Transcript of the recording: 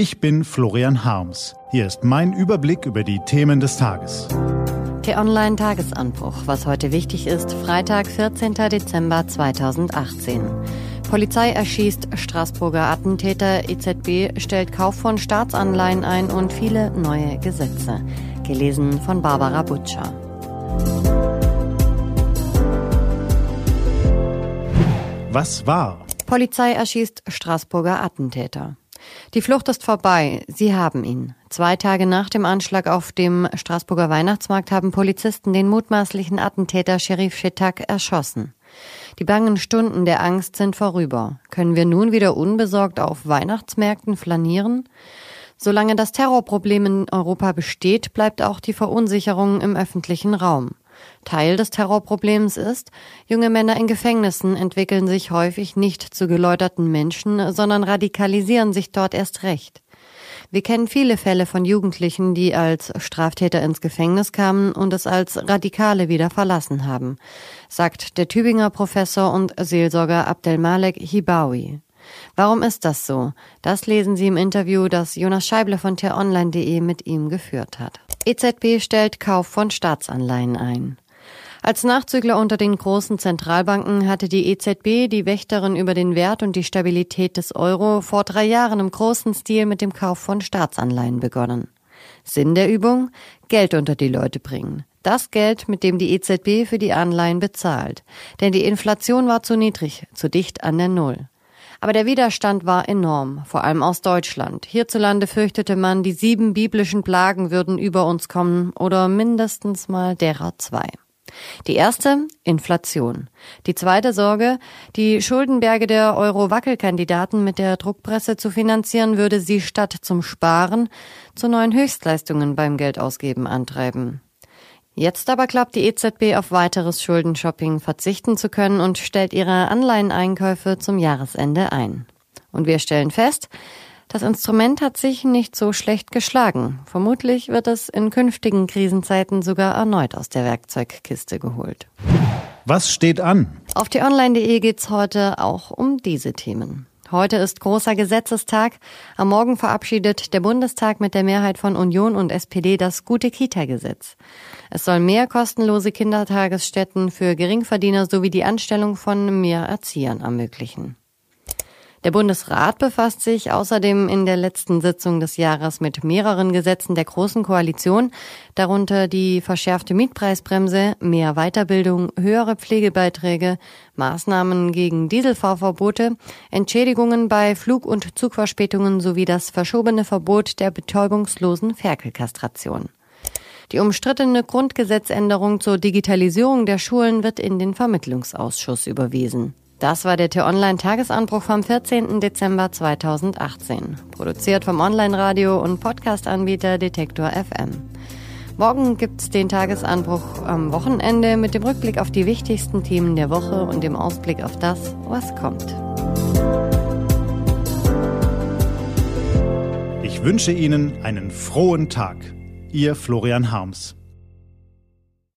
Ich bin Florian Harms. Hier ist mein Überblick über die Themen des Tages. T-Online Tagesanbruch, was heute wichtig ist, Freitag, 14. Dezember 2018. Polizei erschießt Straßburger Attentäter, EZB stellt Kauf von Staatsanleihen ein und viele neue Gesetze. Gelesen von Barbara Butcher. Was war? Polizei erschießt Straßburger Attentäter. Die Flucht ist vorbei. Sie haben ihn. Zwei Tage nach dem Anschlag auf dem Straßburger Weihnachtsmarkt haben Polizisten den mutmaßlichen Attentäter Sheriff Shetak erschossen. Die bangen Stunden der Angst sind vorüber. Können wir nun wieder unbesorgt auf Weihnachtsmärkten flanieren? Solange das Terrorproblem in Europa besteht, bleibt auch die Verunsicherung im öffentlichen Raum. Teil des Terrorproblems ist, junge Männer in Gefängnissen entwickeln sich häufig nicht zu geläuterten Menschen, sondern radikalisieren sich dort erst recht. Wir kennen viele Fälle von Jugendlichen, die als Straftäter ins Gefängnis kamen und es als Radikale wieder verlassen haben, sagt der Tübinger Professor und Seelsorger Abdelmalek Hibawi. Warum ist das so? Das lesen Sie im Interview, das Jonas Scheible von t-online.de mit ihm geführt hat. EZB stellt Kauf von Staatsanleihen ein. Als Nachzügler unter den großen Zentralbanken hatte die EZB, die Wächterin über den Wert und die Stabilität des Euro, vor drei Jahren im großen Stil mit dem Kauf von Staatsanleihen begonnen. Sinn der Übung? Geld unter die Leute bringen. Das Geld, mit dem die EZB für die Anleihen bezahlt. Denn die Inflation war zu niedrig, zu dicht an der Null. Aber der Widerstand war enorm, vor allem aus Deutschland. Hierzulande fürchtete man, die sieben biblischen Plagen würden über uns kommen oder mindestens mal derer zwei. Die erste Inflation. Die zweite Sorge, die Schuldenberge der Euro-Wackelkandidaten mit der Druckpresse zu finanzieren, würde sie statt zum Sparen zu neuen Höchstleistungen beim Geldausgeben antreiben. Jetzt aber klappt die EZB auf weiteres Schuldenshopping verzichten zu können und stellt ihre Anleiheneinkäufe zum Jahresende ein. Und wir stellen fest, das Instrument hat sich nicht so schlecht geschlagen. Vermutlich wird es in künftigen Krisenzeiten sogar erneut aus der Werkzeugkiste geholt. Was steht an? Auf die online.de geht's heute auch um diese Themen. Heute ist großer Gesetzestag. Am Morgen verabschiedet der Bundestag mit der Mehrheit von Union und SPD das gute Kita-Gesetz. Es soll mehr kostenlose Kindertagesstätten für Geringverdiener sowie die Anstellung von mehr Erziehern ermöglichen. Der Bundesrat befasst sich außerdem in der letzten Sitzung des Jahres mit mehreren Gesetzen der Großen Koalition, darunter die verschärfte Mietpreisbremse, mehr Weiterbildung, höhere Pflegebeiträge, Maßnahmen gegen Dieselfahrverbote, Entschädigungen bei Flug- und Zugverspätungen sowie das verschobene Verbot der betäubungslosen Ferkelkastration. Die umstrittene Grundgesetzänderung zur Digitalisierung der Schulen wird in den Vermittlungsausschuss überwiesen. Das war der T-Online-Tagesanbruch vom 14. Dezember 2018. Produziert vom Online-Radio und Podcast-Anbieter Detektor FM. Morgen gibt's den Tagesanbruch am Wochenende mit dem Rückblick auf die wichtigsten Themen der Woche und dem Ausblick auf das, was kommt. Ich wünsche Ihnen einen frohen Tag. Ihr Florian Harms.